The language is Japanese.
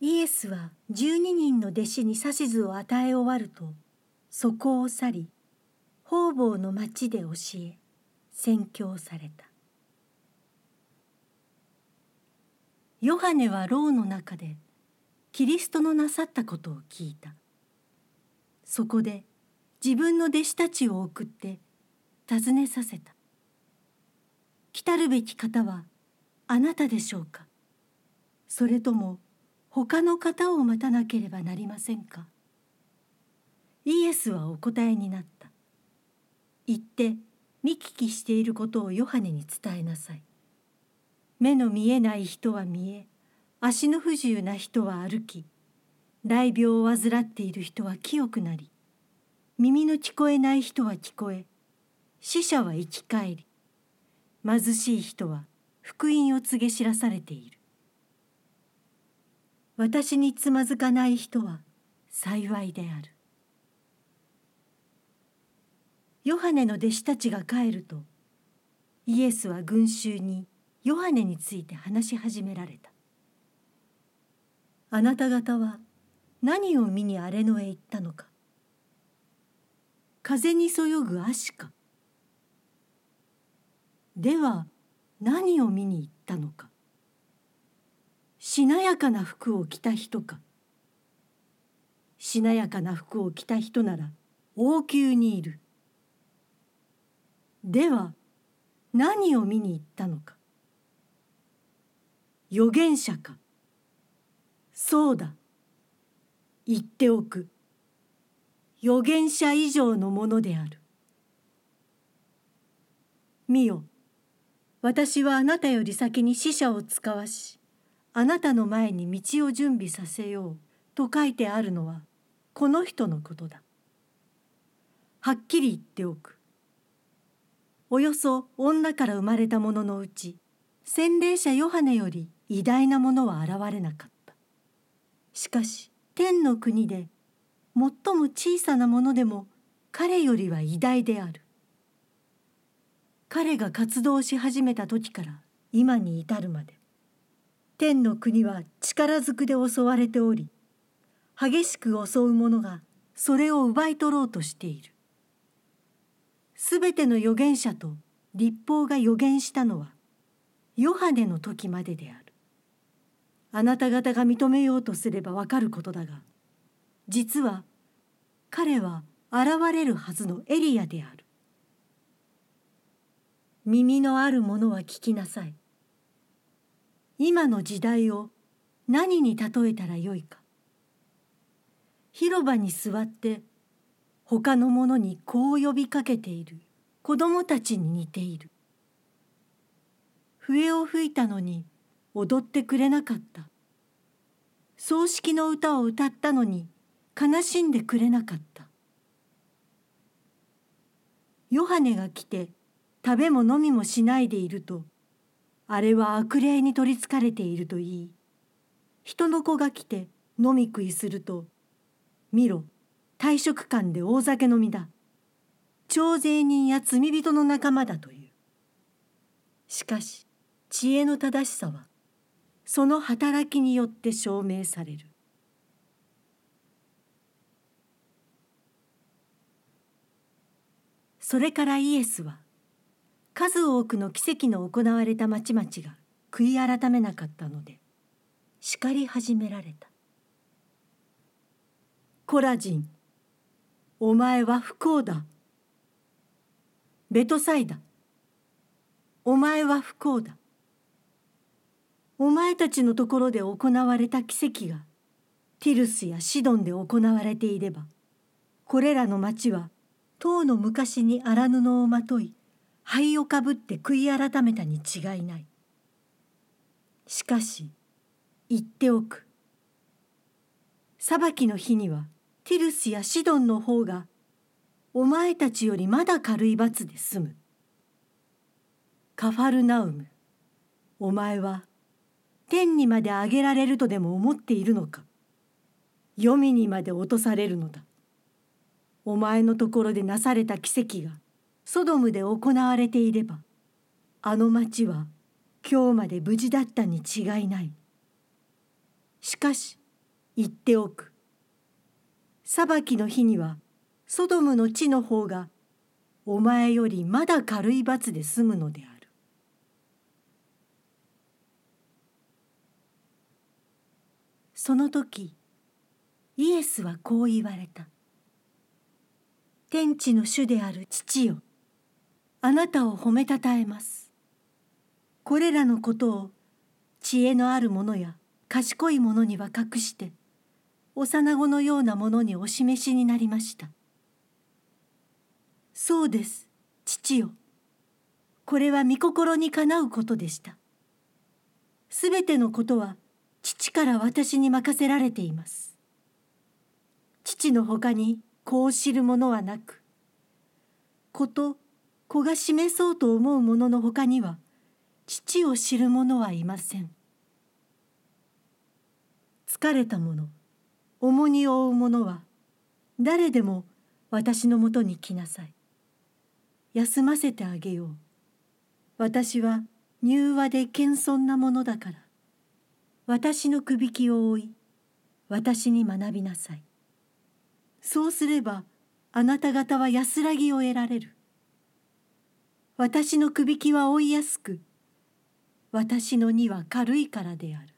イエスは12人の弟子に指図を与え終わるとそこを去り方々の町で教え宣教された。ヨハネは牢の中でキリストのなさったことを聞いた。そこで自分の弟子たちを送って尋ねさせた。来たるべき方はあなたでしょうか？それとも他の方を待たなければなりませんか？イエスはお答えになった。言って見聞きしていることをヨハネに伝えなさい。目の見えない人は見え足の不自由な人は歩き大病を患っている人は清くなり耳の聞こえない人は聞こえ死者は生き返り貧しい人は福音を告げ知らされている。私につまずかない人は幸いである。ヨハネの弟子たちが帰るとイエスは群衆にヨハネについて話し始められた。あなた方は何を見に荒れ野へ行ったのか。風にそよぐ足かでは何を見に行ったのか。しなやかな服を着た人か。しなやかな服を着た人なら王宮にいる。では何を見に行ったのか。預言者か。そうだ。言っておく。預言者以上のものである。見よ。私はあなたより先に死者を使わしあなたの前に道を準備させようと書いてあるのはこの人のことだ。はっきり言っておく。およそ女から生まれた者のうち洗礼者ヨハネより偉大なものは現れなかった。しかし天の国で最も小さなものでも彼よりは偉大である。彼が活動し始めた時から今に至るまで天の国は力ずくで襲われており激しく襲う者がそれを奪い取ろうとしている。すべての預言者と立法が預言したのはヨハネの時までである。あなた方が認めようとすればわかることだが実は彼は現れるはずのエリアである。耳のあるものは聞きなさい。今の時代を何に例えたらよいか。広場に座って他の者にこう呼びかけている。子供たちに似ている。笛を吹いたのに踊ってくれなかった。葬式の歌を歌ったのに悲しんでくれなかった。ヨハネが来て食べも飲みもしないでいるとあれは悪霊に取りつかれていると言い。人の子が来て飲み食いすると見ろ退職官で大酒飲みだ。徴税人や罪人の仲間だという。しかし知恵の正しさはその働きによって証明される。それからイエスは数多くの奇跡の行われた町々が悔い改めなかったので叱り始められた。コラジンお前は不幸だ。ベトサイダお前は不幸だ。お前たちのところで行われた奇跡がティルスやシドンで行われていればこれらの町は唐の昔に荒布をまとい灰をかぶって悔い改めたに違いない。しかし言っておく。裁きの日にはティルスやシドンの方がお前たちよりまだ軽い罰で済む。カファルナウムお前は天にまで上げられるとでも思っているのか。黄泉にまで落とされるのだ。お前のところでなされた奇跡がソドムで行われていればあの町は今日まで無事だったに違いない。しかし言っておく。裁きの日にはソドムの地の方がお前よりまだ軽い罰で済むのである。その時イエスはこう言われた。天地の主である父よ。あなたを褒めたたえます。これらのことを知恵のある者や賢い者には隠して幼子のようなものにお示しになりました。そうです父よ。これは御心にかなうことでした。すべてのことは父から私に任せられています。父のほかに子を知る者はなく子と子が示そうと思う者のほかには父を知る者はいません。疲れた者重荷を負う者は誰でも私のもとに来なさい。休ませてあげよう。私は柔和で謙遜なものだから。私のくびきを追い私に学びなさい。そうすればあなた方は安らぎを得られる。私のくびきは追いやすく私の荷は軽いからである。